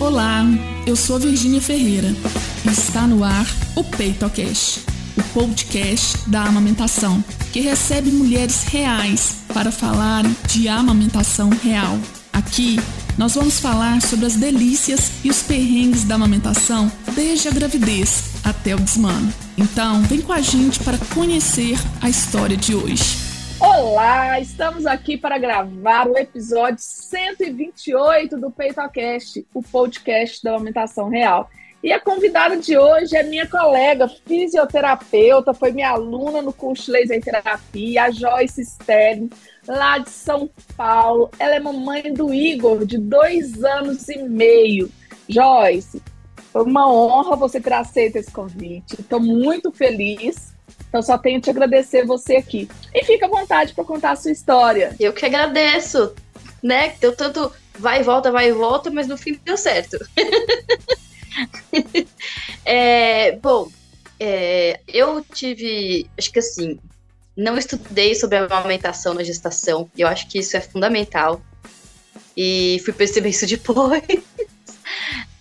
Olá, eu sou a Virgínia Ferreira e está no ar o PeitoCast, o podcast da amamentação, que recebe mulheres reais para falar de amamentação real. Aqui nós vamos falar sobre as delícias e os perrengues da amamentação desde a gravidez até o desmano. Então, vem com a gente para conhecer a história de hoje. Olá, estamos aqui para gravar o episódio 128 do PeitoCast, o podcast da aumentação real. E a convidada de hoje é minha colega fisioterapeuta, foi minha aluna no curso laser terapia, a Joyce Sterling, lá de São Paulo. Ela é mamãe do Igor, de dois anos e meio. Joyce, foi uma honra você ter aceito esse convite. Estou muito feliz então só tenho te agradecer você aqui. E fica à vontade para contar a sua história. Eu que agradeço, né? Deu tanto vai e volta, vai e volta, mas no fim deu certo. é, bom, é, eu tive, acho que assim, não estudei sobre a amamentação na gestação. Eu acho que isso é fundamental. E fui perceber isso depois.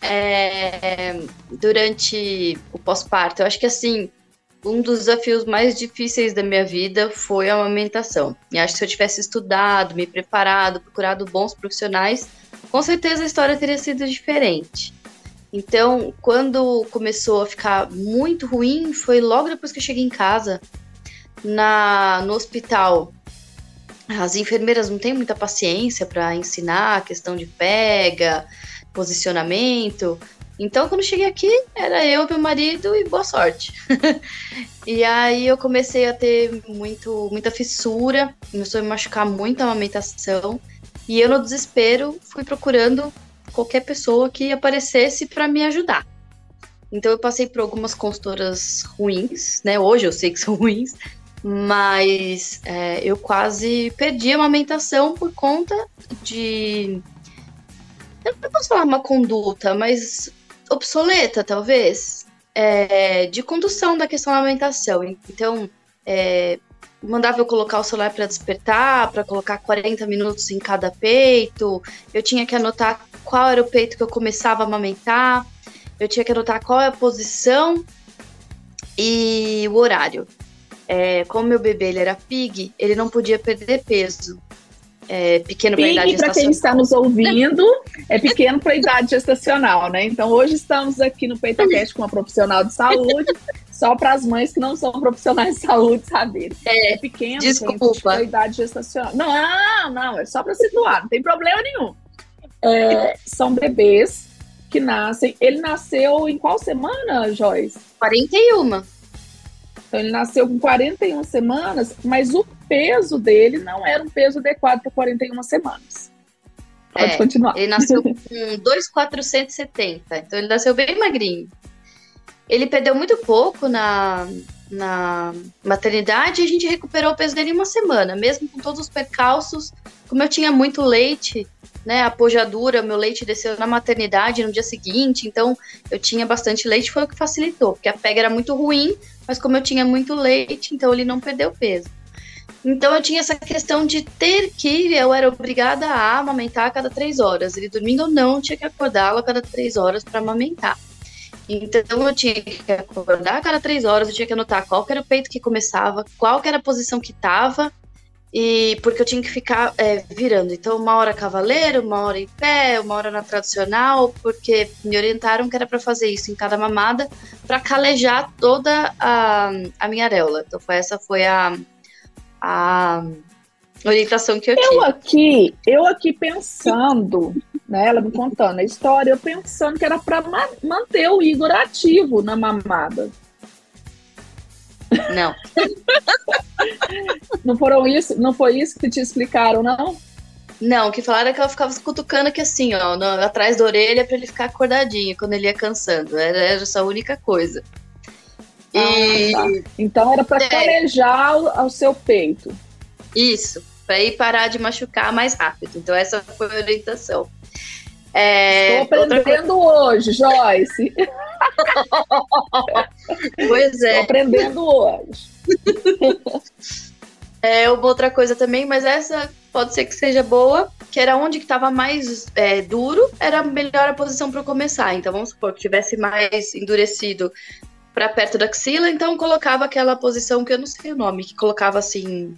É, durante o pós-parto. Eu acho que assim, um dos desafios mais difíceis da minha vida foi a amamentação. E acho que se eu tivesse estudado, me preparado, procurado bons profissionais, com certeza a história teria sido diferente. Então, quando começou a ficar muito ruim, foi logo depois que eu cheguei em casa, na, no hospital. As enfermeiras não têm muita paciência para ensinar a questão de pega, posicionamento. Então, quando cheguei aqui, era eu, meu marido e boa sorte. e aí eu comecei a ter muito, muita fissura, começou a me machucar muito a amamentação. E eu, no desespero, fui procurando qualquer pessoa que aparecesse para me ajudar. Então, eu passei por algumas consultoras ruins, né? Hoje eu sei que são ruins, mas é, eu quase perdi a amamentação por conta de. Eu não posso falar uma conduta, mas obsoleta, talvez, é, de condução da questão da alimentação. Então, é, mandava eu colocar o celular para despertar, para colocar 40 minutos em cada peito. Eu tinha que anotar qual era o peito que eu começava a amamentar. Eu tinha que anotar qual é a posição e o horário. É, como meu bebê ele era pig, ele não podia perder peso é, pequeno para idade para quem está nos ouvindo, é pequeno para idade gestacional, né? Então hoje estamos aqui no PeitaCast com uma profissional de saúde, só para as mães que não são profissionais de saúde saberem. É, é pequeno para idade gestacional. Não, não, é só para situar, não tem problema nenhum. É, são bebês que nascem. Ele nasceu em qual semana, Joyce? 41. Então ele nasceu com 41 semanas, mas o peso dele não era um peso adequado para 41 semanas. Pode é, continuar. Ele nasceu com 2,470, então ele nasceu bem magrinho. Ele perdeu muito pouco na, na maternidade e a gente recuperou o peso dele em uma semana, mesmo com todos os percalços. Como eu tinha muito leite, né, a pojadura, meu leite desceu na maternidade no dia seguinte, então eu tinha bastante leite, foi o que facilitou, porque a pega era muito ruim, mas como eu tinha muito leite, então ele não perdeu peso. Então eu tinha essa questão de ter que, eu era obrigada a amamentar a cada três horas. Ele dormindo ou não, tinha que acordá-lo a cada três horas para amamentar. Então eu tinha que acordar a cada três horas, eu tinha que anotar qual era o peito que começava, qual era a posição que estava, e porque eu tinha que ficar é, virando. Então, uma hora cavaleiro, uma hora em pé, uma hora na tradicional, porque me orientaram que era para fazer isso em cada mamada, para calejar toda a, a minha areola. Então, foi, essa foi a, a orientação que eu, eu tive. Eu aqui, eu aqui pensando, né, ela me contando a história, eu pensando que era para ma manter o Igor ativo na mamada. Não. não foram isso? Não foi isso que te explicaram, não? Não, que falaram que ela ficava cutucando aqui assim, ó, no, atrás da orelha para ele ficar acordadinho quando ele ia cansando. Era, era essa única coisa. E... Ah, tá. Então era para é. calejar o, o seu peito. Isso, para ir parar de machucar mais rápido. Então essa foi a orientação. É, Estou aprendendo hoje, Joyce. pois é. Estou aprendendo hoje. é, uma outra coisa também, mas essa pode ser que seja boa, que era onde que estava mais é, duro, era melhor a posição para começar. Então vamos supor que tivesse mais endurecido para perto da axila, então colocava aquela posição que eu não sei o nome, que colocava assim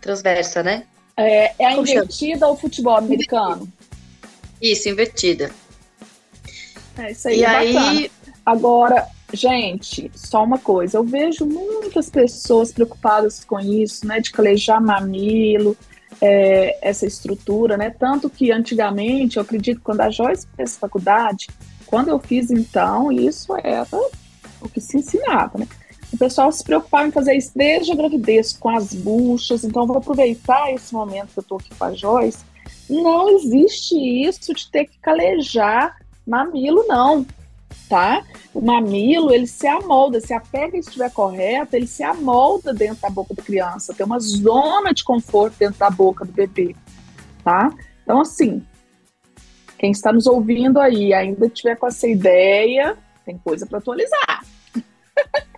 transversa, né? É, é a Como invertida chama? ou futebol americano? Isso, invertida. É isso aí. E é aí, agora Gente, só uma coisa, eu vejo muitas pessoas preocupadas com isso, né, de calejar mamilo, é, essa estrutura, né, tanto que antigamente, eu acredito, quando a Joyce fez faculdade, quando eu fiz então, isso era o que se ensinava, né, o pessoal se preocupava em fazer isso desde a gravidez, com as buchas, então vou aproveitar esse momento que eu tô aqui com a Joyce, não existe isso de ter que calejar mamilo, não tá? O mamilo, ele se amolda, se a pega estiver correta, ele se amolda dentro da boca da criança, tem uma zona de conforto dentro da boca do bebê, tá? Então, assim, quem está nos ouvindo aí ainda tiver com essa ideia, tem coisa para atualizar.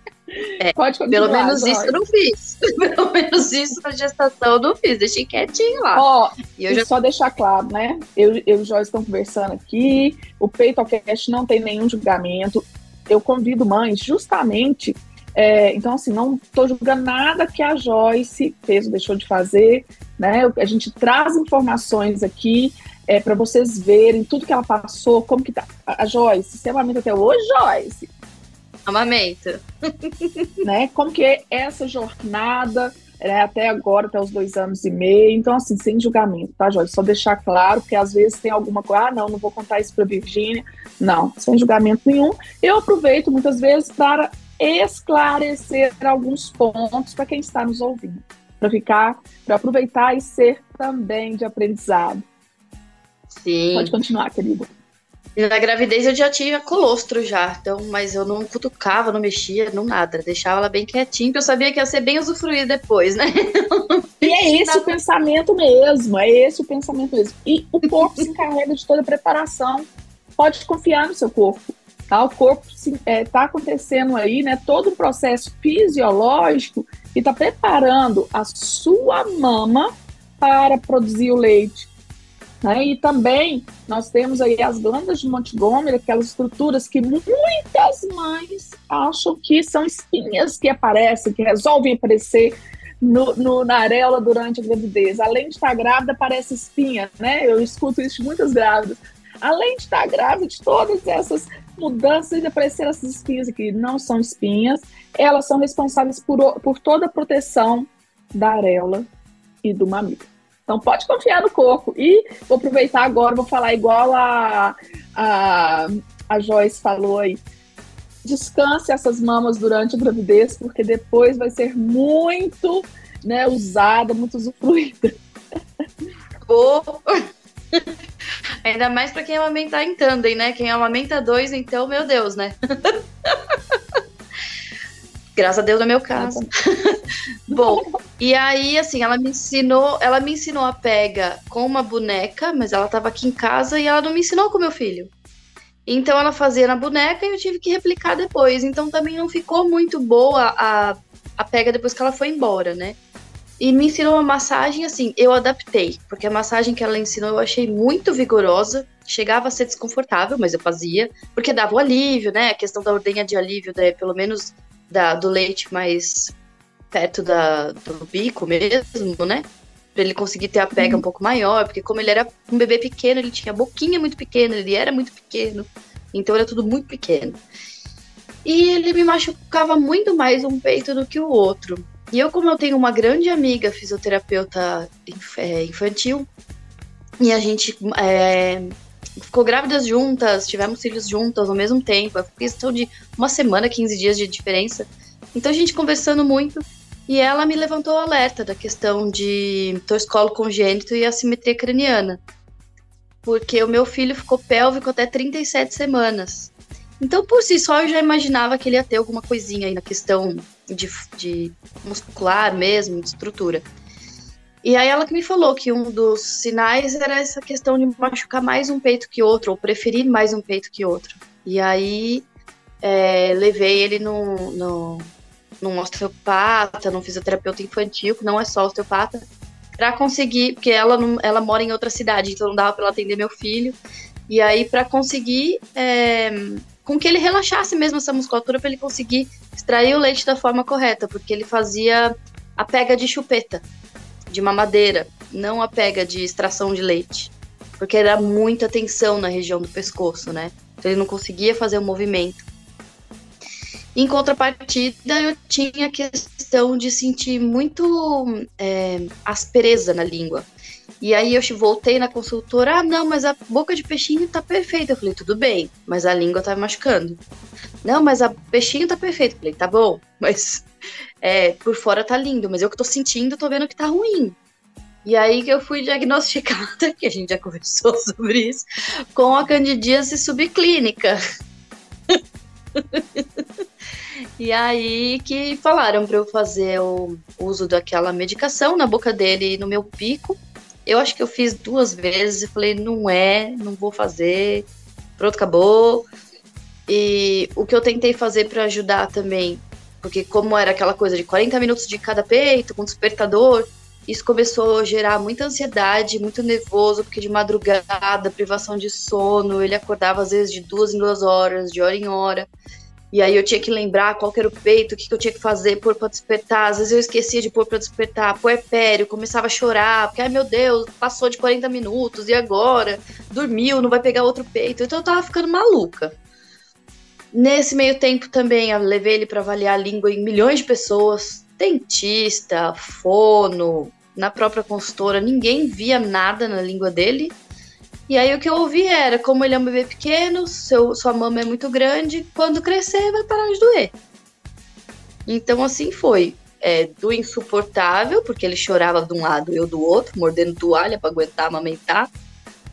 É, Pode continuar, Pelo menos isso eu não fiz. Pelo menos isso na gestação eu não fiz. Deixei quietinho lá. Ó, e eu já... só deixar claro, né? Eu, eu e o Joyce estão conversando aqui. O PeitoCast não tem nenhum julgamento. Eu convido mães justamente. É, então, assim, não estou julgando nada que a Joyce fez ou deixou de fazer. Né? A gente traz informações aqui é, para vocês verem tudo que ela passou, como que tá. A, Joyce, você amamenta até hoje, Joyce? Amamento. né? Como que é essa jornada né, até agora, até os dois anos e meio. Então, assim, sem julgamento, tá, Jorge? Só deixar claro, porque às vezes tem alguma coisa, ah, não, não vou contar isso para Virgínia. Não, sem julgamento nenhum. Eu aproveito muitas vezes para esclarecer alguns pontos para quem está nos ouvindo, para ficar, para aproveitar e ser também de aprendizado. Sim. Pode continuar, querido. E na gravidez eu já tinha colostro já, então, mas eu não cutucava, não mexia, não nada. Deixava ela bem quietinha, porque eu sabia que ia ser bem usufruída depois, né? E é esse o pensamento mesmo, é esse o pensamento mesmo. E o corpo se encarrega de toda a preparação. Pode confiar no seu corpo. Tá? O corpo está é, tá acontecendo aí, né? Todo um processo fisiológico que está preparando a sua mama para produzir o leite né? E também nós temos aí as glândulas de Montgomery, aquelas estruturas que muitas mães acham que são espinhas que aparecem, que resolvem aparecer no, no, na areola durante a gravidez. Além de estar grávida, parece espinha, né? Eu escuto isso de muitas grávidas. Além de estar grávida, de todas essas mudanças de aparecer essas espinhas aqui, não são espinhas, elas são responsáveis por, por toda a proteção da areola e do mamilo. Então pode confiar no corpo. E vou aproveitar agora, vou falar igual a, a, a Joyce falou aí. Descanse essas mamas durante a gravidez, porque depois vai ser muito né, usada, muito usufruída. Ainda mais para quem amamenta em tandem, né? Quem amamenta dois, então, meu Deus, né? Graças a Deus no meu caso. Bom, e aí, assim, ela me ensinou, ela me ensinou a pega com uma boneca, mas ela tava aqui em casa e ela não me ensinou com meu filho. Então ela fazia na boneca e eu tive que replicar depois. Então também não ficou muito boa a, a pega depois que ela foi embora, né? E me ensinou uma massagem, assim, eu adaptei, porque a massagem que ela ensinou eu achei muito vigorosa, chegava a ser desconfortável, mas eu fazia, porque dava o alívio, né? A questão da ordenha de alívio, né? pelo menos da, do leite mais perto da, do bico mesmo, né? Pra ele conseguir ter a pega uhum. um pouco maior, porque como ele era um bebê pequeno, ele tinha a boquinha muito pequena, ele era muito pequeno, então era tudo muito pequeno. E ele me machucava muito mais um peito do que o outro. E eu, como eu tenho uma grande amiga fisioterapeuta é, infantil, e a gente é, ficou grávidas juntas, tivemos filhos juntas ao mesmo tempo. Foi questão de uma semana, 15 dias de diferença. Então a gente conversando muito e ela me levantou o alerta da questão de torcicolo congênito e assimetria craniana. Porque o meu filho ficou pélvico até 37 semanas. Então, por si só, eu já imaginava que ele ia ter alguma coisinha aí na questão de, de muscular mesmo, de estrutura. E aí ela que me falou que um dos sinais era essa questão de machucar mais um peito que outro, ou preferir mais um peito que outro. E aí é, levei ele no, no, num osteopata, num fisioterapeuta infantil, que não é só osteopata, para conseguir, porque ela, não, ela mora em outra cidade, então não dava para ela atender meu filho. E aí, para conseguir é, com que ele relaxasse mesmo essa musculatura, para ele conseguir extrair o leite da forma correta, porque ele fazia a pega de chupeta, de mamadeira, não a pega de extração de leite. Porque era muita tensão na região do pescoço, né? Então ele não conseguia fazer o movimento. Em contrapartida, eu tinha a questão de sentir muito é, aspereza na língua. E aí eu voltei na consultora, ah, não, mas a boca de peixinho tá perfeita. Eu falei, tudo bem, mas a língua tá me machucando. Não, mas a peixinho tá perfeito. Eu falei, tá bom, mas é, por fora tá lindo, mas eu que tô sentindo, tô vendo que tá ruim. E aí que eu fui diagnosticada, que a gente já conversou sobre isso, com a candidíase subclínica. E aí que falaram para eu fazer o uso daquela medicação na boca dele e no meu pico. Eu acho que eu fiz duas vezes e falei, não é, não vou fazer. Pronto, acabou. E o que eu tentei fazer para ajudar também, porque como era aquela coisa de 40 minutos de cada peito, com despertador, isso começou a gerar muita ansiedade, muito nervoso, porque de madrugada, privação de sono, ele acordava às vezes de duas em duas horas, de hora em hora. E aí eu tinha que lembrar qual era o peito, o que, que eu tinha que fazer, pôr para despertar. Às vezes eu esquecia de pôr para despertar, puerpério, começava a chorar, porque, ai meu Deus, passou de 40 minutos, e agora? Dormiu, não vai pegar outro peito. Então eu tava ficando maluca. Nesse meio tempo também, eu levei ele para avaliar a língua em milhões de pessoas, dentista, fono, na própria consultora, ninguém via nada na língua dele. E aí o que eu ouvi era, como ele é um bebê pequeno, seu, sua mama é muito grande, quando crescer vai parar de doer. Então assim foi. É, do insuportável, porque ele chorava de um lado e eu do outro, mordendo toalha para aguentar amamentar.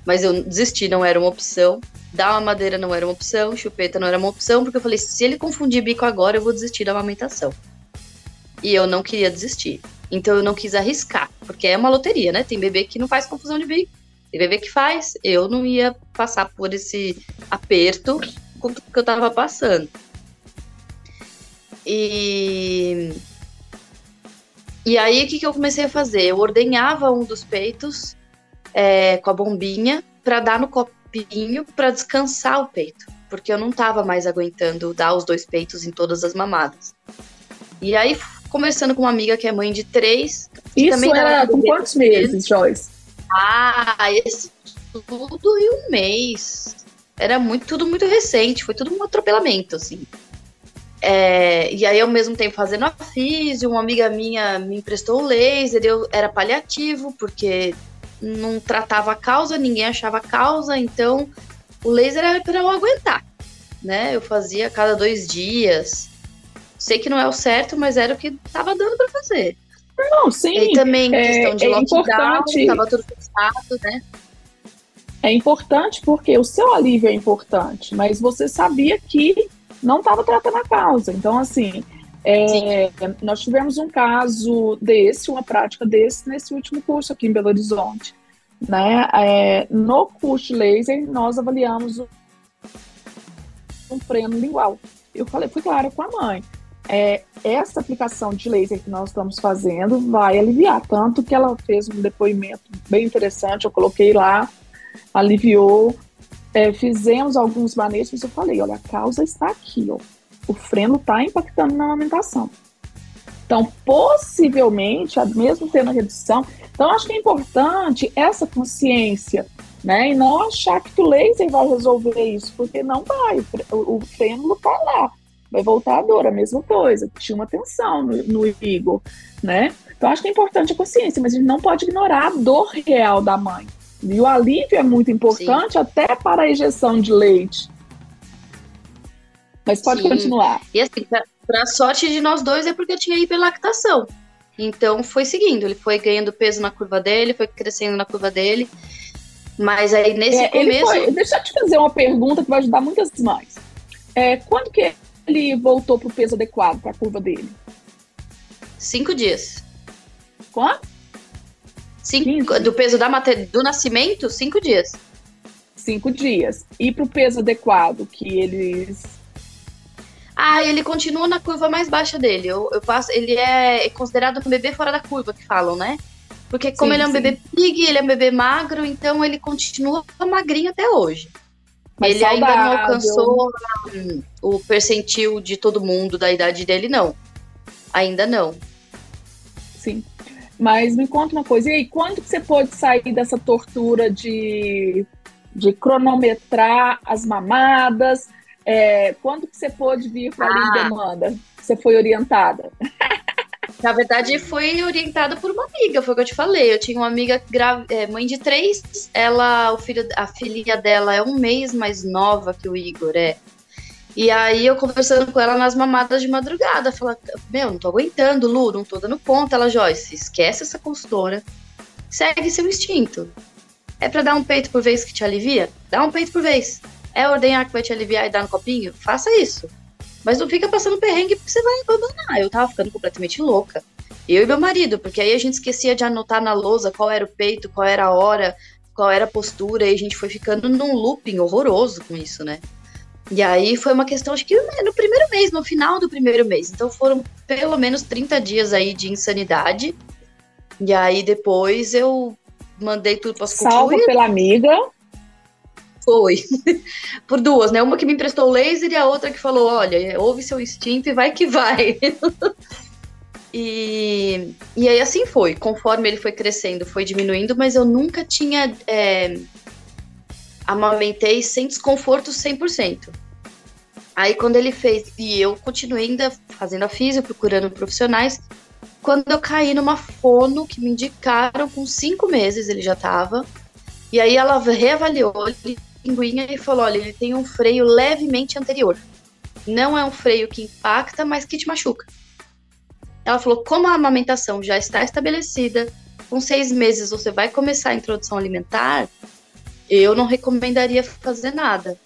Mas eu desisti, não era uma opção. Dar uma madeira não era uma opção, chupeta não era uma opção, porque eu falei, se ele confundir bico agora, eu vou desistir da amamentação. E eu não queria desistir. Então eu não quis arriscar, porque é uma loteria, né? Tem bebê que não faz confusão de bico, tem bebê que faz. Eu não ia passar por esse aperto com que eu tava passando. E e aí, o que, que eu comecei a fazer? Eu ordenhava um dos peitos é, com a bombinha para dar no copinho para descansar o peito, porque eu não estava mais aguentando dar os dois peitos em todas as mamadas. E aí conversando com uma amiga que é mãe de três. Isso era com quantos meses, Joyce? Ah, esse tudo em um mês. Era muito, tudo muito recente, foi tudo um atropelamento, assim. É, e aí, ao mesmo tempo, fazendo a físio, uma amiga minha me emprestou o laser, eu era paliativo, porque não tratava a causa, ninguém achava a causa, então o laser era para eu aguentar, né? Eu fazia a cada dois dias. Sei que não é o certo, mas era o que tava dando para fazer. Não, sim. E também é, questão de é lockdown, tava tudo fechado, né? É importante porque o seu alívio é importante, mas você sabia que não estava tratando a causa. Então, assim, é, nós tivemos um caso desse, uma prática desse, nesse último curso aqui em Belo Horizonte. Né? É, no curso laser, nós avaliamos um freno lingual. Eu falei, fui clara com a mãe é, essa aplicação de laser que nós estamos fazendo vai aliviar. Tanto que ela fez um depoimento bem interessante, eu coloquei lá, aliviou. É, fizemos alguns manejos, eu falei, olha, a causa está aqui, ó. O freno está impactando na amamentação. Então, possivelmente, mesmo tendo a redução, então acho que é importante essa consciência, né? E não achar que o laser vai resolver isso, porque não vai. O, o freno está lá vai voltar a dor, a mesma coisa. Tinha uma tensão no, no Igor, né? Então acho que é importante a consciência, mas a gente não pode ignorar a dor real da mãe. E o alívio é muito importante Sim. até para a injeção de leite. Mas pode Sim. continuar. E assim, para sorte de nós dois é porque eu tinha hiperlactação. Então foi seguindo, ele foi ganhando peso na curva dele, foi crescendo na curva dele. Mas aí nesse é, começo. Foi, deixa eu te fazer uma pergunta que vai ajudar muitas mães. É, quando que ele voltou para o peso adequado para a curva dele? Cinco dias. Quanto? Cinco, do peso da mater, do nascimento, cinco dias. Cinco dias. E para o peso adequado que eles. Ah, ele continua na curva mais baixa dele. Eu, eu passo, ele é considerado um bebê fora da curva, que falam, né? Porque como sim, ele é um sim. bebê pig, ele é um bebê magro, então ele continua magrinho até hoje. Mas ele saudável. ainda não alcançou um, o percentil de todo mundo da idade dele, não. Ainda não. Sim. Mas me conta uma coisa, e aí, quando que você pode sair dessa tortura de, de cronometrar as mamadas? É, quando que você pode vir para ah. a demanda? Você foi orientada? Na verdade, foi orientada por uma amiga, foi o que eu te falei. Eu tinha uma amiga é, mãe de três, ela, o filho, a filhinha dela é um mês mais nova que o Igor, é. E aí eu conversando com ela nas mamadas de madrugada, falando, meu, não tô aguentando, Lu, não tô dando conta. Ela, Joyce, esquece essa consultora, segue seu instinto. É para dar um peito por vez que te alivia? Dá um peito por vez. É ordenhar que vai te aliviar e dar no copinho? Faça isso. Mas não fica passando perrengue porque você vai abandonar. Eu tava ficando completamente louca. Eu e meu marido, porque aí a gente esquecia de anotar na lousa qual era o peito, qual era a hora, qual era a postura, e a gente foi ficando num looping horroroso com isso, né? E aí foi uma questão, acho que no primeiro mês, no final do primeiro mês. Então foram pelo menos 30 dias aí de insanidade. E aí depois eu mandei tudo para as Salvo pela amiga. Foi. Por duas, né? Uma que me emprestou o laser e a outra que falou: olha, ouve seu instinto e vai que vai. e, e aí assim foi. Conforme ele foi crescendo, foi diminuindo, mas eu nunca tinha. É, amamentei sem desconforto 100%. Aí quando ele fez, e eu continuei ainda fazendo a física, procurando profissionais, quando eu caí numa fono que me indicaram com cinco meses ele já tava, e aí ela reavaliou linguinha e falou: olha, ele tem um freio levemente anterior. Não é um freio que impacta, mas que te machuca. Ela falou: como a amamentação já está estabelecida, com seis meses você vai começar a introdução alimentar, eu não recomendaria fazer nada.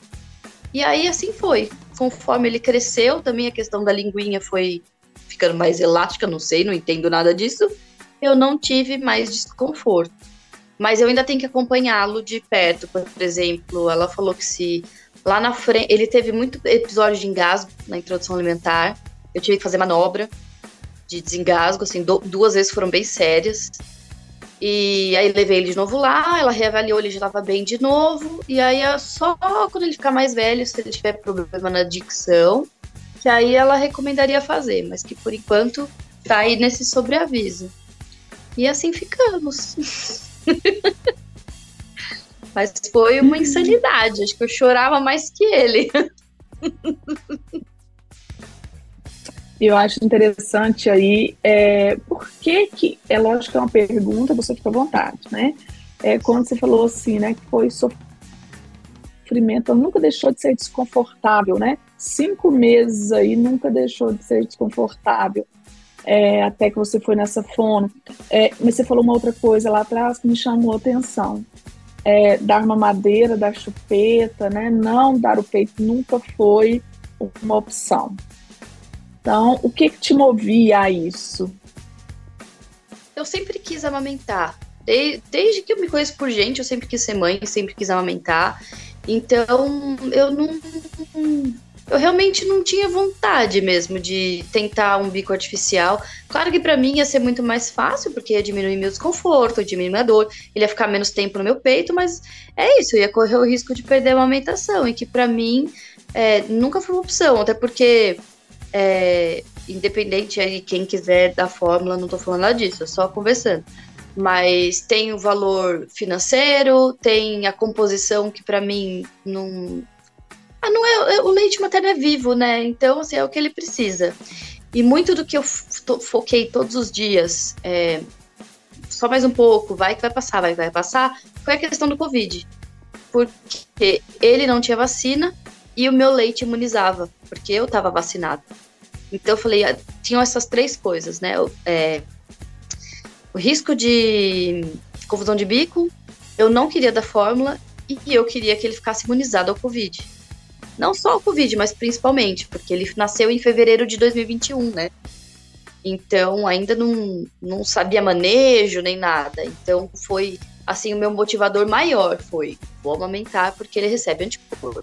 E aí assim foi. Conforme ele cresceu, também a questão da linguinha foi ficando mais elástica, não sei, não entendo nada disso. Eu não tive mais desconforto. Mas eu ainda tenho que acompanhá-lo de perto. Por exemplo, ela falou que se lá na frente. Ele teve muito episódio de engasgo na introdução alimentar. Eu tive que fazer manobra de desengasgo, assim, do, duas vezes foram bem sérias. E aí levei ele de novo lá, ela reavaliou, ele já estava bem de novo. E aí é só quando ele ficar mais velho, se ele tiver problema na dicção, que aí ela recomendaria fazer, mas que por enquanto tá aí nesse sobreaviso. E assim ficamos. Mas foi uma insanidade. Acho que eu chorava mais que ele. Eu acho interessante aí, é, por que que, é lógico que é uma pergunta, você fica à vontade, né? É, quando você falou assim, né, que foi sofrimento, nunca deixou de ser desconfortável, né? Cinco meses aí nunca deixou de ser desconfortável é, até que você foi nessa fono. É, mas você falou uma outra coisa lá atrás que me chamou a atenção. É, dar uma madeira, dar chupeta, né? Não dar o peito nunca foi uma opção. Então, o que, que te movia a isso? Eu sempre quis amamentar. Desde, que eu me conheço por gente, eu sempre quis ser mãe, sempre quis amamentar. Então, eu não, eu realmente não tinha vontade mesmo de tentar um bico artificial. Claro que para mim ia ser muito mais fácil, porque ia diminuir meu desconforto, diminuir minha dor, ele ia ficar menos tempo no meu peito, mas é isso, eu ia correr o risco de perder a amamentação, e que para mim é, nunca foi uma opção, até porque, é, independente aí, quem quiser da fórmula, não tô falando nada disso, é só conversando mas tem o valor financeiro, tem a composição que para mim não, não é, o leite materno é vivo, né? Então, assim, é o que ele precisa. E muito do que eu foquei todos os dias, é, só mais um pouco, vai que vai passar, vai que vai passar, foi a questão do Covid. Porque ele não tinha vacina e o meu leite imunizava, porque eu estava vacinado. Então eu falei, ah, tinham essas três coisas, né? É, o risco de confusão de bico, eu não queria da fórmula e eu queria que ele ficasse imunizado ao Covid. Não só o Covid, mas principalmente, porque ele nasceu em fevereiro de 2021, né? Então, ainda não, não sabia manejo nem nada. Então, foi, assim, o meu motivador maior foi: vou amamentar porque ele recebe anticorpo.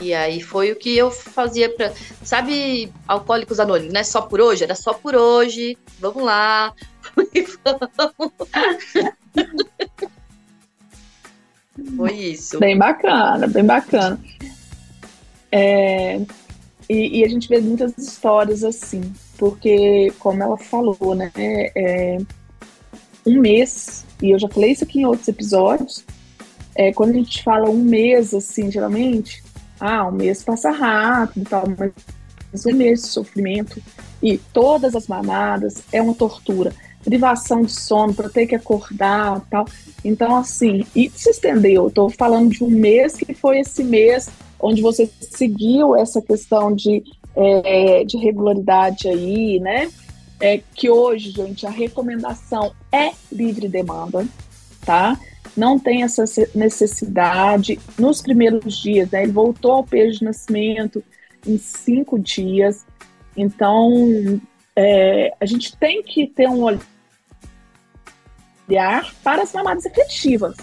E aí foi o que eu fazia para, sabe, alcoólicos anônimos, não é só por hoje, era só por hoje. Vamos lá. foi isso. Bem bacana, bem bacana. É, e, e, a gente vê muitas histórias assim, porque, como ela falou, né, é, um mês, e eu já falei isso aqui em outros episódios, é, quando a gente fala um mês, assim, geralmente, ah, um mês passa rápido tal, mas um mês de sofrimento e todas as mamadas é uma tortura. Privação de sono para ter que acordar tal. Então, assim, e se estendeu. Eu tô falando de um mês que foi esse mês onde você seguiu essa questão de, é, de regularidade aí, né? É que hoje, gente, a recomendação é livre demanda, tá? Não tem essa necessidade. Nos primeiros dias, né, ele voltou ao peso de nascimento em cinco dias. Então, é, a gente tem que ter um olhar para as mamadas efetivas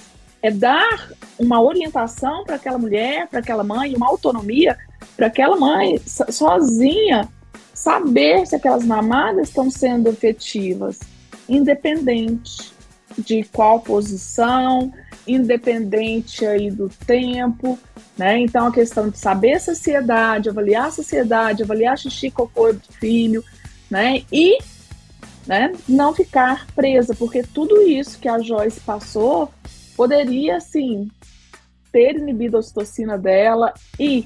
é dar uma orientação para aquela mulher, para aquela mãe, uma autonomia para aquela mãe sozinha saber se aquelas mamadas estão sendo efetivas, independente de qual posição, independente aí do tempo, né? Então a questão de saber a saciedade, avaliar a saciedade, avaliar xixi, cocô do filho, né? E né, não ficar presa, porque tudo isso que a Joyce passou poderia, sim, ter inibido a ocitocina dela e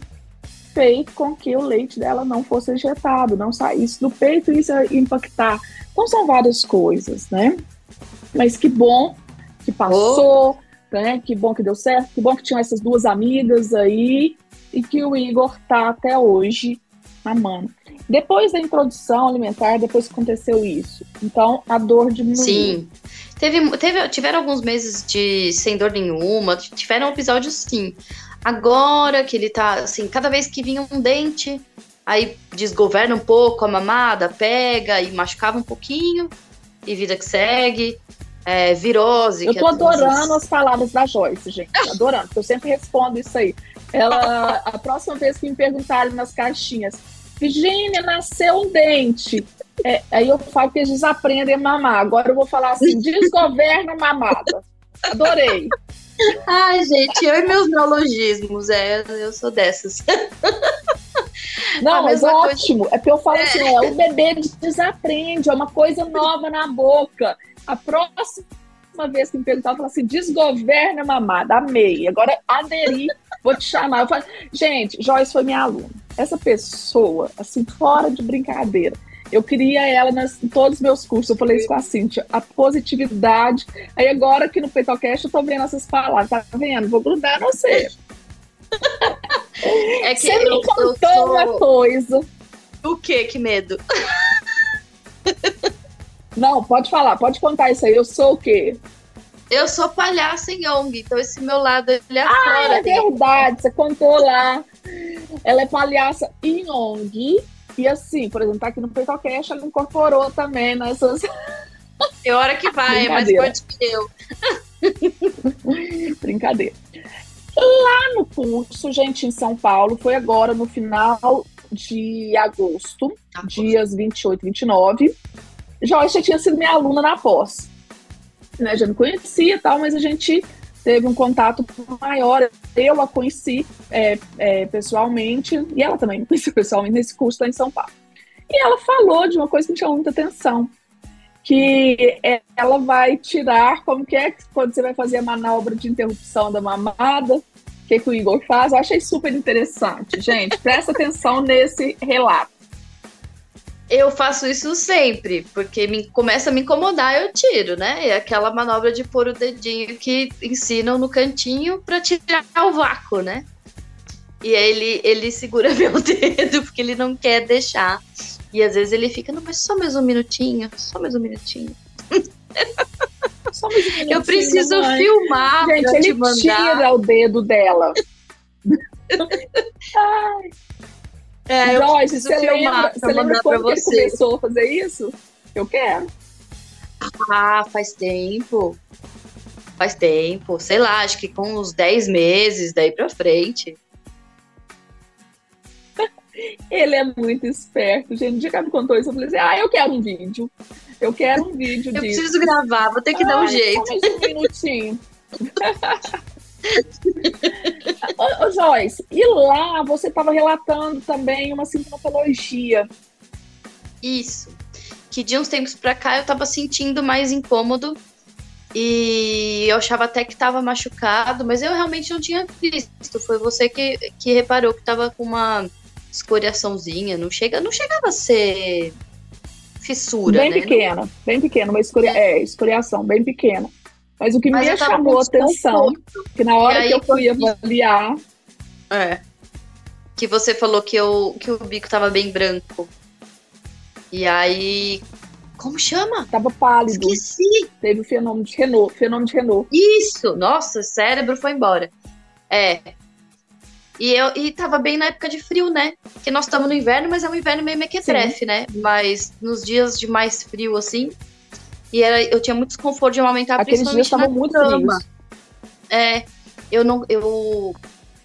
feito com que o leite dela não fosse injetado, não saísse do peito e isso impactar. Então são várias coisas, né? Mas que bom que passou, oh. né? Que bom que deu certo, que bom que tinham essas duas amigas aí e que o Igor tá até hoje amando. Depois da introdução alimentar, depois que aconteceu isso, então a dor diminuiu. Sim. Teve, teve, tiveram alguns meses de sem dor nenhuma, tiveram episódios sim. Agora que ele tá, assim, cada vez que vinha um dente, aí desgoverna um pouco a mamada, pega e machucava um pouquinho, e vida que segue. É, virose. Eu tô adorando vezes... as palavras da Joyce, gente. Adorando, porque eu sempre respondo isso aí. Ela, a próxima vez que me perguntarem nas caixinhas, Virgínia, nasceu um dente. É, aí eu falo que eles desaprendem a mamar. Agora eu vou falar assim: desgoverna mamada. Adorei. Ai, gente, eu e meus neologismos, é, eu sou dessas. Não, mas ótimo. Coisa... É porque eu falo é. assim: é, o bebê desaprende, é uma coisa nova na boca. A próxima vez que me perguntar, eu falo assim: desgoverna mamada. Amei. Agora aderi, vou te chamar. Gente, Joyce foi minha aluna. Essa pessoa, assim, fora de brincadeira eu queria ela nas, em todos os meus cursos. Eu falei isso com a Cintia. A positividade. Aí agora aqui no Petocast eu tô vendo essas palavras. Tá vendo? Vou grudar no você. É que você eu, me contou sou... uma coisa. O que? Que medo? Não, pode falar, pode contar isso aí. Eu sou o quê? Eu sou palhaça em ONG, então esse meu lado ele é ah, fora. É verdade, você contou lá. Ela é palhaça em ONG e assim, por exemplo, tá aqui no PeitoCast, ela incorporou também nessas. Tem hora que vai, é mais forte que eu. Brincadeira. Lá no curso, gente, em São Paulo, foi agora no final de agosto, agosto. dias 28 e 29. Joyce já tinha sido minha aluna na pós. Né, já me conhecia e tal, mas a gente teve um contato maior. Eu a conheci é, é, pessoalmente, e ela também me conheceu pessoalmente nesse curso lá em São Paulo. E ela falou de uma coisa que me chamou muita atenção, que ela vai tirar, como que é quando você vai fazer a manobra de interrupção da mamada, o que, que o Igor faz? Eu achei super interessante. Gente, presta atenção nesse relato. Eu faço isso sempre, porque me, começa a me incomodar, eu tiro, né? É aquela manobra de pôr o dedinho que ensinam no cantinho para tirar o vácuo, né? E aí ele, ele segura meu dedo, porque ele não quer deixar. E às vezes ele fica, não, mas só mais um minutinho, só mais um minutinho. Só mais um minutinho eu preciso mãe. filmar Gente, ele te mandar. tira o dedo dela. Ai. É, Joyce, você lembra, você lembra quando você. ele começou a fazer isso? Eu quero. Ah, faz tempo. Faz tempo. Sei lá, acho que com uns 10 meses daí pra frente. Ele é muito esperto, gente. No dia que ela me contou isso, eu falei assim: ah, eu quero um vídeo. Eu quero um vídeo eu disso. Eu preciso gravar, vou ter que dar um jeito. Só mais um minutinho. ô, ô, Joyce, e lá você estava relatando também uma sintomatologia. Isso. Que de uns tempos para cá eu estava sentindo mais incômodo e eu achava até que estava machucado, mas eu realmente não tinha visto. Foi você que, que reparou que estava com uma escoriaçãozinha. Não, chega, não chegava a ser fissura, bem né? pequena, bem pequena, uma escoria, é, escoriação bem pequena. Mas o que Mas me chamou a atenção, que na hora que eu fui avaliar. É. Que você falou que, eu, que o bico tava bem branco. E aí. Como chama? Tava pálido. Esqueci. Teve o fenômeno de Renault. Fenômeno de Renault. Isso! Nossa, o cérebro foi embora. É. E, eu, e tava bem na época de frio, né? Que nós estamos no inverno, mas é um inverno meio mequetrefe, né? Mas nos dias de mais frio, assim, e era, eu tinha muito desconforto de amamentar, Aqueles dias estavam muito frios. É, eu não, eu,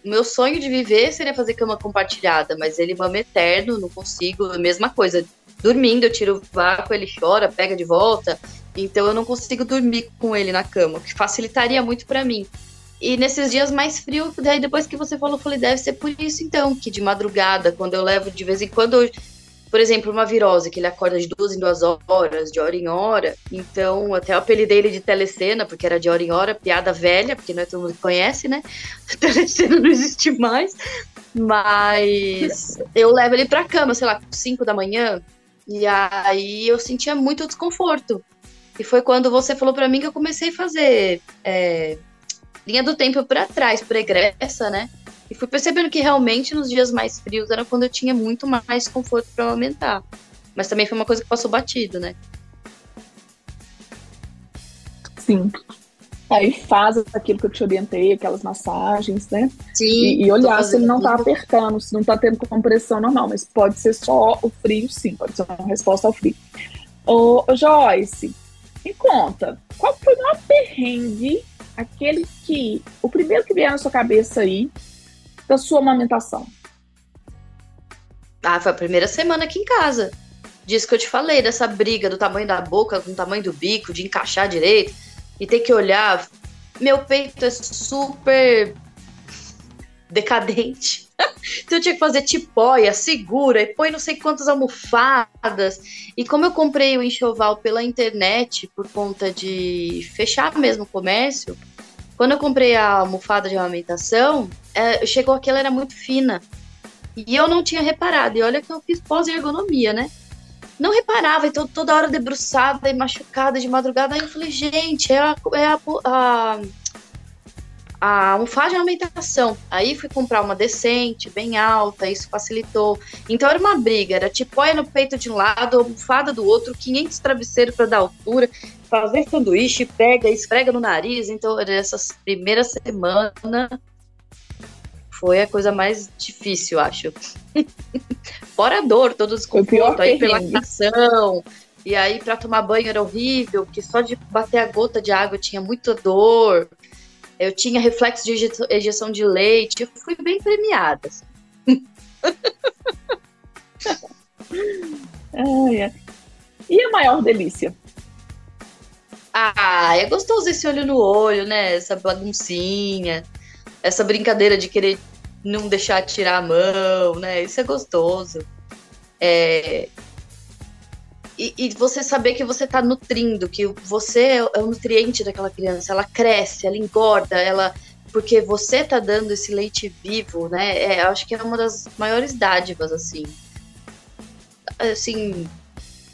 meu sonho de viver seria fazer cama compartilhada, mas ele mama eterno, não consigo, a mesma coisa. Dormindo, eu tiro o vácuo, ele chora, pega de volta, então eu não consigo dormir com ele na cama, o que facilitaria muito para mim. E nesses dias mais frios, daí depois que você falou, eu falei, deve ser por isso então, que de madrugada, quando eu levo de vez em quando, eu por exemplo, uma virose, que ele acorda de duas em duas horas, de hora em hora. Então, até eu apelidei ele de telecena, porque era de hora em hora, piada velha, porque não é todo mundo que conhece, né? telecena não existe mais. Mas eu levo ele pra cama, sei lá, 5 da manhã, e aí eu sentia muito desconforto. E foi quando você falou para mim que eu comecei a fazer é, linha do tempo para trás, pregressa, né? E fui percebendo que realmente nos dias mais frios era quando eu tinha muito mais conforto para aumentar. Mas também foi uma coisa que passou batido, né? Sim. Aí faz aquilo que eu te orientei, aquelas massagens, né? Sim. E, e olhar se ele não tá apertando, se não tá tendo compressão normal, mas pode ser só o frio, sim, pode ser uma resposta ao frio. Ô, Joyce, me conta, qual foi o maior perrengue, aquele que, o primeiro que vier na sua cabeça aí, da sua amamentação? Ah, foi a primeira semana aqui em casa. Disso que eu te falei, dessa briga do tamanho da boca com o tamanho do bico, de encaixar direito e ter que olhar. Meu peito é super decadente. então eu tinha que fazer tipóia, segura, e põe não sei quantas almofadas. E como eu comprei o enxoval pela internet por conta de fechar mesmo o comércio, quando eu comprei a almofada de amamentação, é, chegou aqui, ela era muito fina. E eu não tinha reparado. E olha que eu fiz pós-ergonomia, né? Não reparava, então toda hora debruçada e machucada de madrugada. Aí eu falei, gente, é a, é a, a, a almofada de amamentação. Aí fui comprar uma decente, bem alta, isso facilitou. Então era uma briga, era tipo, olha no peito de um lado, almofada do outro, 500 travesseiros para dar altura fazer sanduíche, pega, esfrega no nariz. Então, nessas primeiras semanas foi a coisa mais difícil, acho. Fora a dor, todo o desconforto, aí pela lactação. E aí, para tomar banho era horrível, porque só de bater a gota de água tinha muita dor. Eu tinha reflexo de ejeção de leite. Eu fui bem premiada. Assim. E a maior delícia? Ah, é gostoso esse olho no olho, né? Essa baguncinha, essa brincadeira de querer não deixar tirar a mão, né? Isso é gostoso. É... E, e, você saber que você tá nutrindo, que você é, é o nutriente daquela criança, ela cresce, ela engorda, ela porque você tá dando esse leite vivo, né? É, acho que é uma das maiores dádivas, assim. Assim,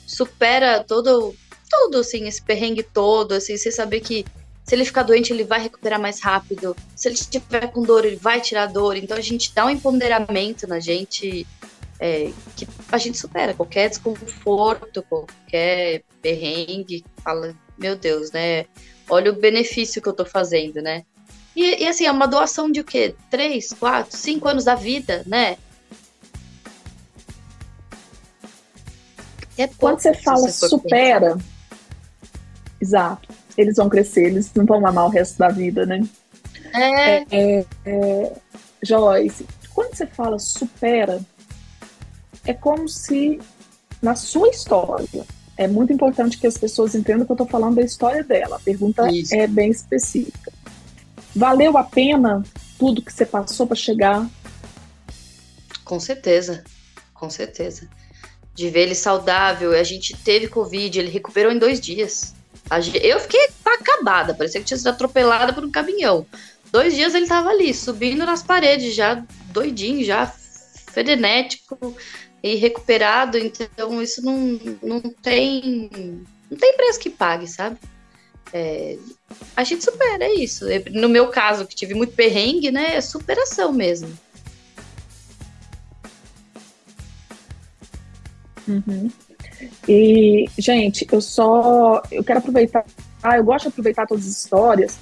supera todo tudo, assim, esse perrengue todo, assim, você saber que se ele ficar doente, ele vai recuperar mais rápido. Se ele estiver com dor, ele vai tirar dor. Então a gente dá um empoderamento na gente é, que a gente supera qualquer desconforto, qualquer perrengue. Fala, meu Deus, né? Olha o benefício que eu tô fazendo, né? E, e assim, é uma doação de o quê? Três, quatro, cinco anos da vida, né? É Quando você fala supera, pensar. Exato. Eles vão crescer, eles não vão amar o resto da vida, né? É. é, é Joyce, quando você fala supera, é como se na sua história, é muito importante que as pessoas entendam que eu estou falando da história dela. A pergunta Isso. é bem específica. Valeu a pena tudo que você passou para chegar? Com certeza, com certeza. De ver ele saudável, a gente teve Covid, ele recuperou em dois dias. Eu fiquei acabada, parecia que tinha sido atropelada por um caminhão. Dois dias ele tava ali, subindo nas paredes, já doidinho, já frenético e recuperado. Então, isso não, não tem. Não tem preço que pague, sabe? É, a gente supera, é isso. No meu caso, que tive muito perrengue, né? É superação mesmo. Uhum. E, gente, eu só. Eu quero aproveitar. Ah, eu gosto de aproveitar todas as histórias.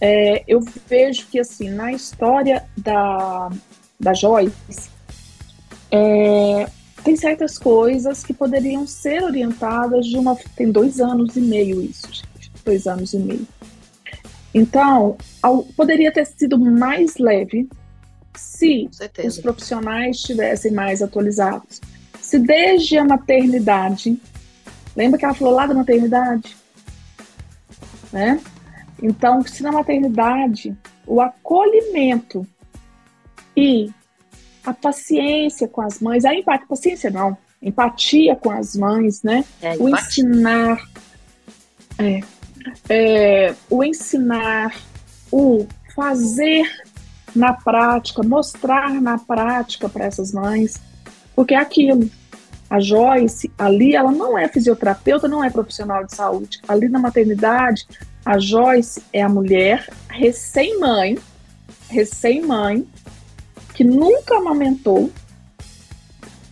É, eu vejo que, assim, na história da, da Joyce, é, tem certas coisas que poderiam ser orientadas de uma. Tem dois anos e meio isso, gente. Dois anos e meio. Então, ao, poderia ter sido mais leve se os profissionais estivessem mais atualizados se desde a maternidade, lembra que ela falou lá da maternidade? Né? Então, se na maternidade o acolhimento e a paciência com as mães, a empatia, paciência não, empatia com as mães, né? É, o ensinar, é, é, o ensinar, o fazer na prática, mostrar na prática para essas mães, porque é aquilo. A Joyce, ali, ela não é fisioterapeuta, não é profissional de saúde. Ali na maternidade, a Joyce é a mulher recém-mãe, recém-mãe, que nunca amamentou.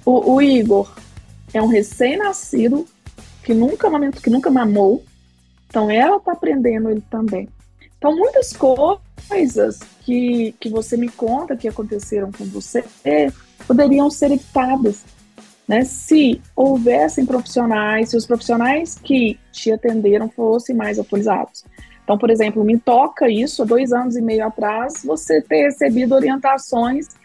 O, o Igor é um recém-nascido que nunca amamentou, que nunca mamou. Então ela está aprendendo ele também. Então muitas coisas que, que você me conta que aconteceram com você poderiam ser evitadas né, se houvessem profissionais, se os profissionais que te atenderam fossem mais atualizados. Então, por exemplo, me toca isso, há dois anos e meio atrás, você ter recebido orientações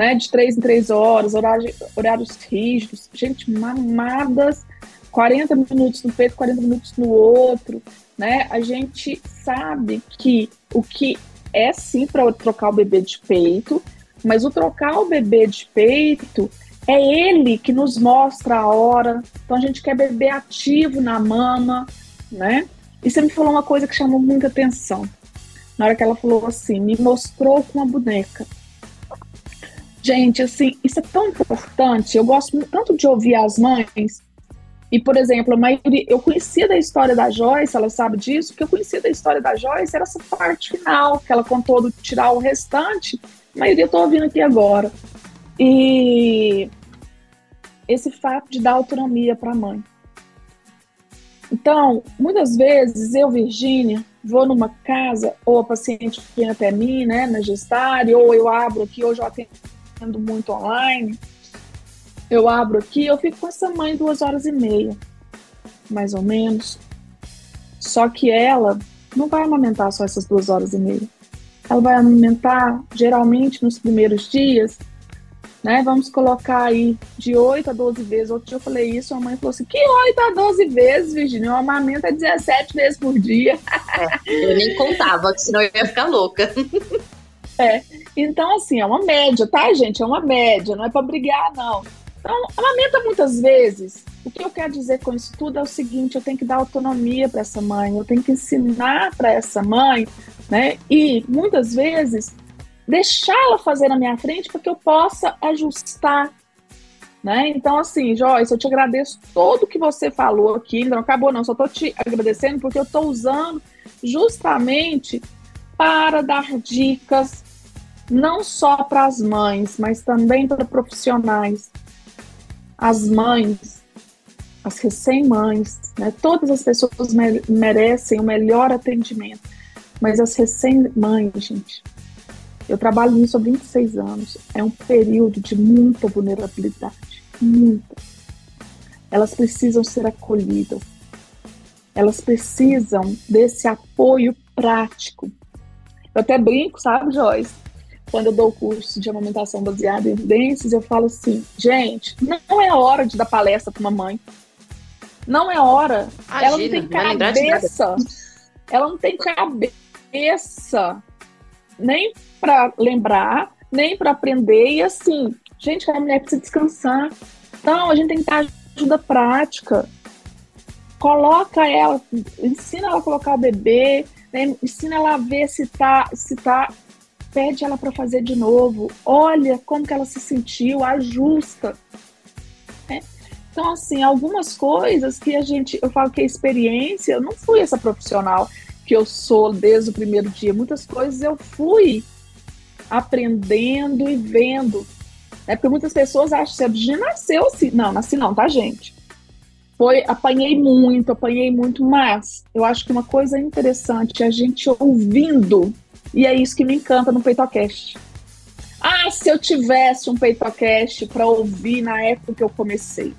né, de três em três horas, horários, horários rígidos, gente, mamadas, 40 minutos no peito, 40 minutos no outro, né? A gente sabe que o que é sim para trocar o bebê de peito, mas o trocar o bebê de peito é ele que nos mostra a hora. Então a gente quer beber ativo na mama, né? E você me falou uma coisa que chamou muita atenção. Na hora que ela falou assim, me mostrou com a boneca. Gente, assim, isso é tão importante. Eu gosto tanto de ouvir as mães. E, por exemplo, a maioria, eu conhecia da história da Joyce, ela sabe disso, porque eu conhecia da história da Joyce, era essa parte final, que ela contou do tirar o restante. A maioria eu tô ouvindo aqui agora. E esse fato de dar autonomia para a mãe. Então, muitas vezes eu, Virgínia, vou numa casa, ou a paciente vem até mim, né, na gestária, ou eu abro aqui, hoje eu atendo muito online, eu abro aqui, eu fico com essa mãe duas horas e meia, mais ou menos. Só que ela não vai amamentar só essas duas horas e meia. Ela vai amamentar, geralmente, nos primeiros dias, né? Vamos colocar aí de 8 a 12 vezes. Outro dia eu falei isso, a mãe falou assim: que 8 a 12 vezes, Virginia? O amamento é 17 vezes por dia. É, eu nem contava, senão eu ia ficar louca. É, então assim, é uma média, tá, gente? É uma média, não é para brigar, não. Então, amamenta muitas vezes. O que eu quero dizer com isso tudo é o seguinte: eu tenho que dar autonomia para essa mãe, eu tenho que ensinar para essa mãe, né? E muitas vezes deixá-la fazer na minha frente para que eu possa ajustar. Né? Então, assim, Joyce, eu te agradeço todo o que você falou aqui. Ainda não acabou, não, só estou te agradecendo porque eu estou usando justamente para dar dicas não só para as mães, mas também para profissionais. As mães, as recém-mães, né? todas as pessoas merecem o melhor atendimento, mas as recém-mães, gente, eu trabalho nisso há 26 anos. É um período de muita vulnerabilidade. Muita. Elas precisam ser acolhidas. Elas precisam desse apoio prático. Eu até brinco, sabe, Joyce? Quando eu dou o curso de amamentação baseada em evidências, eu falo assim, gente, não é hora de dar palestra para uma mãe. Não é hora. Imagina, ela não tem cabeça. Ela não tem cabeça nem para lembrar, nem para aprender. E assim, gente, a mulher precisa descansar. Então, a gente tem que dar ajuda prática. Coloca ela, ensina ela a colocar o bebê, né? ensina ela a ver se tá, se tá pede ela para fazer de novo, olha como que ela se sentiu, ajusta. Né? Então, assim, algumas coisas que a gente, eu falo que a experiência, eu não fui essa profissional que eu sou desde o primeiro dia, muitas coisas eu fui aprendendo e vendo. É porque muitas pessoas acham que a Virginia nasceu assim. Não, nasci não, tá, gente? Foi, apanhei muito, apanhei muito, mas eu acho que uma coisa interessante é a gente ouvindo e é isso que me encanta no PeitoCast. Ah, se eu tivesse um PeitoCast para ouvir na época que eu comecei.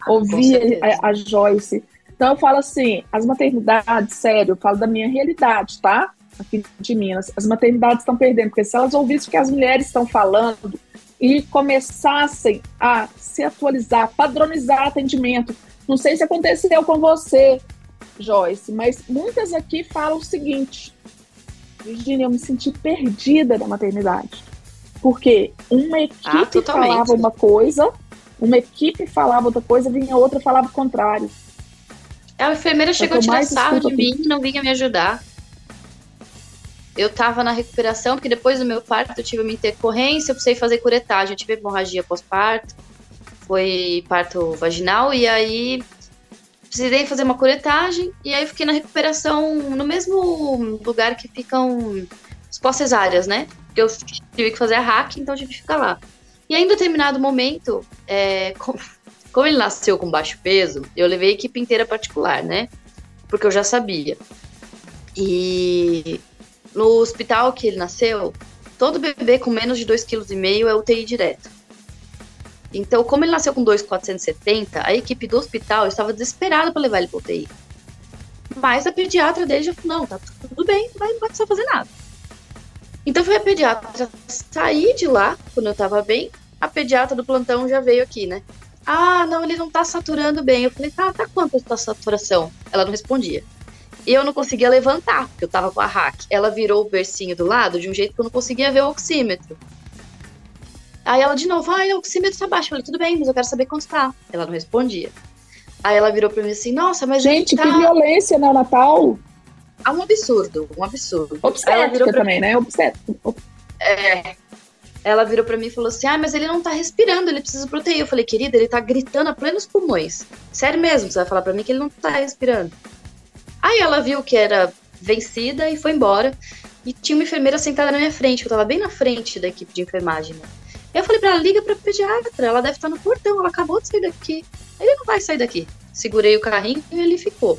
Ah, ouvir a, a, Joyce. Então eu falo assim, as maternidades, sério, eu falo da minha realidade, tá? Aqui de Minas. As maternidades estão perdendo, porque se elas ouvissem o que as mulheres estão falando e começassem a se atualizar, padronizar atendimento. Não sei se aconteceu com você, Joyce, mas muitas aqui falam o seguinte: Virginia, eu me senti perdida na maternidade. Porque uma equipe ah, falava uma coisa, uma equipe falava outra coisa, vinha outra falava o contrário. A enfermeira chegou a tirar sarro de mim e não vinha me ajudar. Eu tava na recuperação, porque depois do meu parto eu tive uma intercorrência, eu precisei fazer curetagem, eu tive hemorragia pós-parto, foi parto vaginal, e aí precisei fazer uma curetagem e aí fiquei na recuperação no mesmo lugar que ficam os pós-cesáreas, né? Porque eu tive que fazer a hack, então tive que ficar lá. E aí, em determinado momento, é, como ele nasceu com baixo peso, eu levei a equipe inteira particular, né? Porque eu já sabia. E no hospital que ele nasceu, todo bebê com menos de 2,5 kg é UTI direto. Então, como ele nasceu com 2,470, a equipe do hospital estava desesperada para levar ele para UTI. Mas a pediatra dele já falou: não, tá tudo bem, vai, não vai precisar fazer nada. Então foi a pediatra sair de lá, quando eu tava bem, a pediatra do plantão já veio aqui, né? Ah, não, ele não tá saturando bem. Eu falei, tá, tá quanto a saturação? Ela não respondia. E eu não conseguia levantar, porque eu tava com a hack. Ela virou o bercinho do lado de um jeito que eu não conseguia ver o oxímetro. Aí ela de novo, ai, o oxímetro tá baixo. Eu falei, tudo bem, mas eu quero saber quanto tá. Ela não respondia. Aí ela virou pra mim assim, nossa, mas. Gente, tá... que violência no Natal! É um absurdo, um absurdo. Obstétrica também, mim... né? Obstétrica. É. Ela virou pra mim e falou assim: ah, mas ele não tá respirando, ele precisa proteger. Eu falei, querida, ele tá gritando a plenos pulmões. Sério mesmo, você vai falar pra mim que ele não tá respirando. Aí ela viu que era vencida e foi embora. E tinha uma enfermeira sentada na minha frente, eu tava bem na frente da equipe de enfermagem. Né? Eu falei pra ela, liga pra pediatra, ela deve estar no portão, ela acabou de sair daqui. Ele não vai sair daqui. Segurei o carrinho e ele ficou.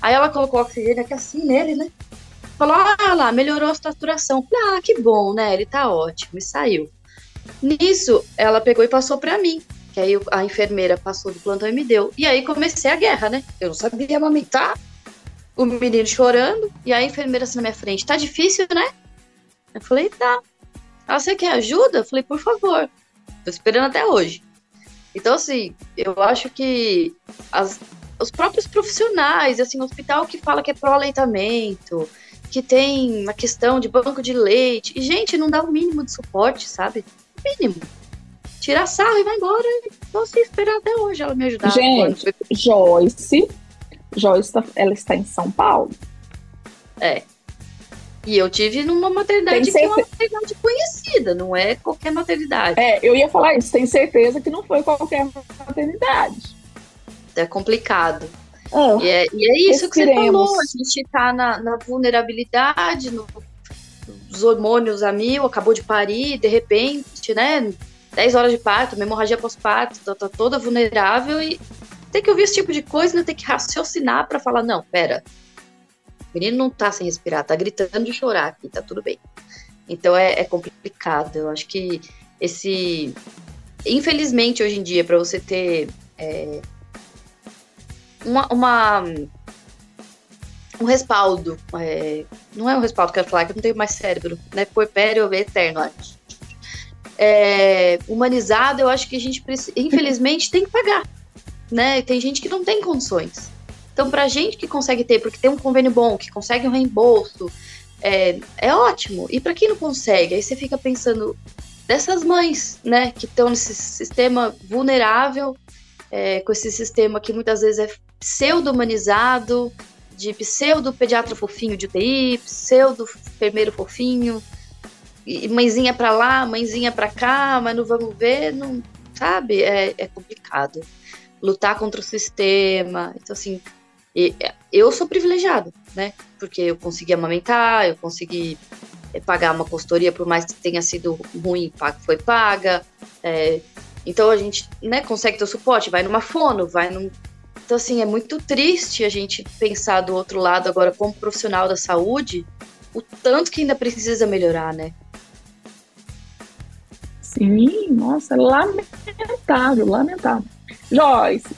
Aí ela colocou o oxigênio aqui assim nele, né? Falou, ah lá, melhorou a saturação. Ah, que bom, né? Ele tá ótimo. E saiu. Nisso, ela pegou e passou pra mim. Que aí a enfermeira passou do plantão e me deu. E aí comecei a guerra, né? Eu não sabia amamentar. O menino chorando. E a enfermeira assim na minha frente. Tá difícil, né? Eu falei, tá. Ah, você quer ajuda? Eu falei, por favor. Tô esperando até hoje. Então, assim, eu acho que as, os próprios profissionais, assim, o hospital que fala que é pró-aleitamento, que tem uma questão de banco de leite, e, gente, não dá o mínimo de suporte, sabe? O mínimo. Tira a sala e vai embora. Então, assim, esperar até hoje ela me ajudar. Gente, Joyce, Joyce, tá, ela está em São Paulo. É, e eu tive numa maternidade que é uma maternidade conhecida, não é qualquer maternidade. É, eu ia falar isso, tenho certeza que não foi qualquer maternidade. É complicado. Oh, e, é, e, é, isso que você falou, a gente tá na, na vulnerabilidade, no, os hormônios a mil, acabou de parir, de repente, né? 10 horas de parto, uma hemorragia pós-parto, tá, tá, toda vulnerável e tem que ouvir esse tipo de coisa, né? tem que raciocinar para falar, não, pera, o menino não tá sem respirar, tá gritando de chorar aqui, tá tudo bem. Então é, é complicado. Eu acho que esse. Infelizmente, hoje em dia, para você ter é, uma, uma, um respaldo. É, não é um respaldo, quero falar que eu não tenho mais cérebro, né? Puerpério é eterno, acho. É, humanizado, eu acho que a gente, infelizmente, tem que pagar. Né? Tem gente que não tem condições. Então, para gente que consegue ter, porque tem um convênio bom, que consegue um reembolso, é, é ótimo. E para quem não consegue, aí você fica pensando dessas mães, né, que estão nesse sistema vulnerável, é, com esse sistema que muitas vezes é pseudo-humanizado, de pseudo-pediatra fofinho de UTI, pseudo-enfermeiro fofinho, e mãezinha para lá, mãezinha para cá, mas não vamos ver, não, sabe? É, é complicado. Lutar contra o sistema. Então, assim, eu sou privilegiado, né? Porque eu consegui amamentar, eu consegui é, pagar uma consultoria, por mais que tenha sido ruim, foi paga. É, então a gente né, consegue ter suporte, vai numa fono, vai num. Então, assim, é muito triste a gente pensar do outro lado agora como profissional da saúde, o tanto que ainda precisa melhorar, né? Sim, nossa, lamentável, lamentável. Joyce,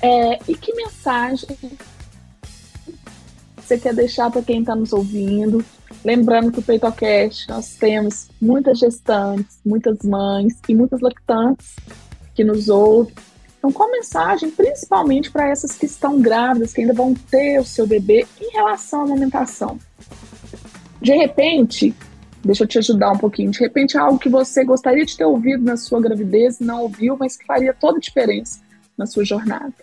é, e que mensagem você quer deixar para quem está nos ouvindo? Lembrando que o PeitoCast nós temos muitas gestantes, muitas mães e muitas lactantes que nos ouvem. Então, qual mensagem, principalmente para essas que estão grávidas, que ainda vão ter o seu bebê, em relação à alimentação? De repente, deixa eu te ajudar um pouquinho, de repente é algo que você gostaria de ter ouvido na sua gravidez, não ouviu, mas que faria toda a diferença na sua jornada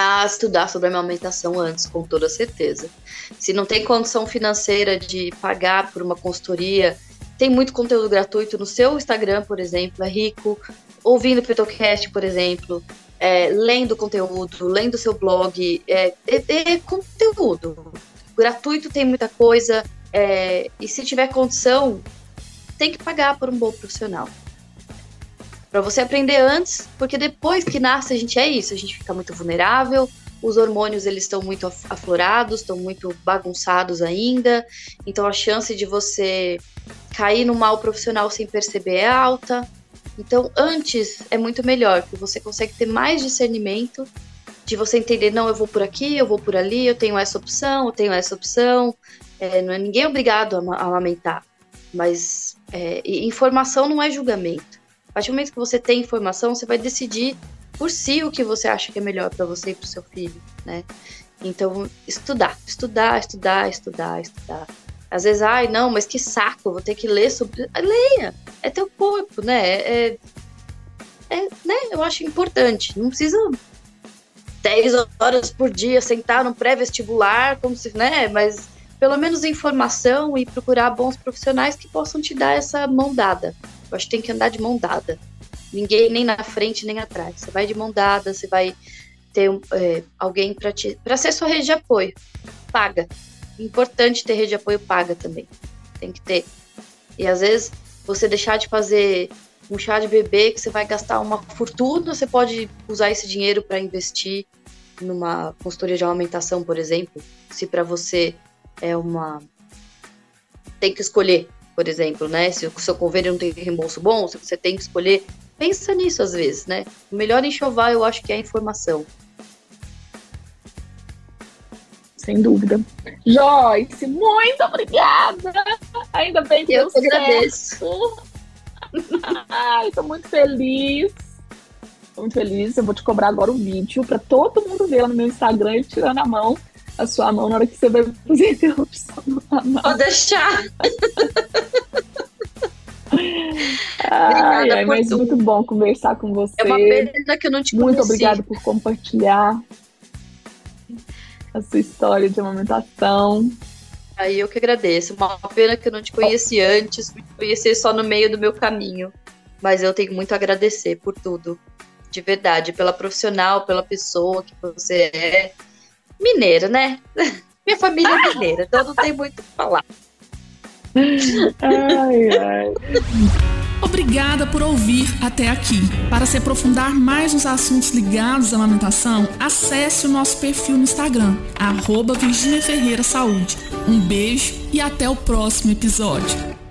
a estudar sobre a amamentação antes, com toda certeza. Se não tem condição financeira de pagar por uma consultoria, tem muito conteúdo gratuito no seu Instagram, por exemplo, é rico. Ouvindo o Petocast, por exemplo, é, lendo conteúdo, lendo seu blog, é, é, é conteúdo. Gratuito tem muita coisa, é, e se tiver condição, tem que pagar por um bom profissional para você aprender antes, porque depois que nasce a gente é isso, a gente fica muito vulnerável, os hormônios eles estão muito aflorados, estão muito bagunçados ainda, então a chance de você cair no mal profissional sem perceber é alta. Então antes é muito melhor, porque você consegue ter mais discernimento de você entender, não, eu vou por aqui, eu vou por ali, eu tenho essa opção, eu tenho essa opção. É, não é ninguém é obrigado a, a lamentar, mas é, informação não é julgamento. Partir do momento que você tem informação, você vai decidir por si o que você acha que é melhor para você e para o seu filho, né? Então, estudar, estudar, estudar, estudar, estudar. Às vezes, ai, não, mas que saco, vou ter que ler sobre. Leia, é teu corpo, né? É, é, né? Eu acho importante. Não precisa 10 horas por dia sentar no pré-vestibular, como se, né? Mas pelo menos informação e procurar bons profissionais que possam te dar essa mão dada, acho que tem que andar de mão dada. Ninguém nem na frente nem atrás. Você vai de mão dada, você vai ter é, alguém para te para ser sua rede de apoio. Paga. Importante ter rede de apoio paga também. Tem que ter. E às vezes você deixar de fazer um chá de bebê que você vai gastar uma fortuna, você pode usar esse dinheiro para investir numa consultoria de alimentação, por exemplo, se para você é uma tem que escolher por exemplo, né? Se o seu convênio não tem reembolso bom, se você tem que escolher, pensa nisso às vezes, né? O melhor enxoval eu acho que é a informação. Sem dúvida. Joyce, muito obrigada! Ainda bem que eu deu agradeço. Ai, tô muito feliz. Tô muito feliz. Eu vou te cobrar agora um vídeo para todo mundo ver lá no meu Instagram, tirando a mão a sua mão na hora que você vai fazer a interrupção Pode deixar. ai, ai, mas tudo. muito bom conversar com você. É uma pena que eu não te. Muito obrigada por compartilhar a sua história de amamentação. Aí eu que agradeço. Uma pena que eu não te conheci antes, me conheci só no meio do meu caminho. Mas eu tenho muito a agradecer por tudo. De verdade, pela profissional, pela pessoa que você é mineira, né? Minha família é mineira, então não tem muito o que falar. Ai, ai. Obrigada por ouvir até aqui. Para se aprofundar mais nos assuntos ligados à amamentação, acesse o nosso perfil no Instagram, arroba Virginia Ferreira Saúde. Um beijo e até o próximo episódio.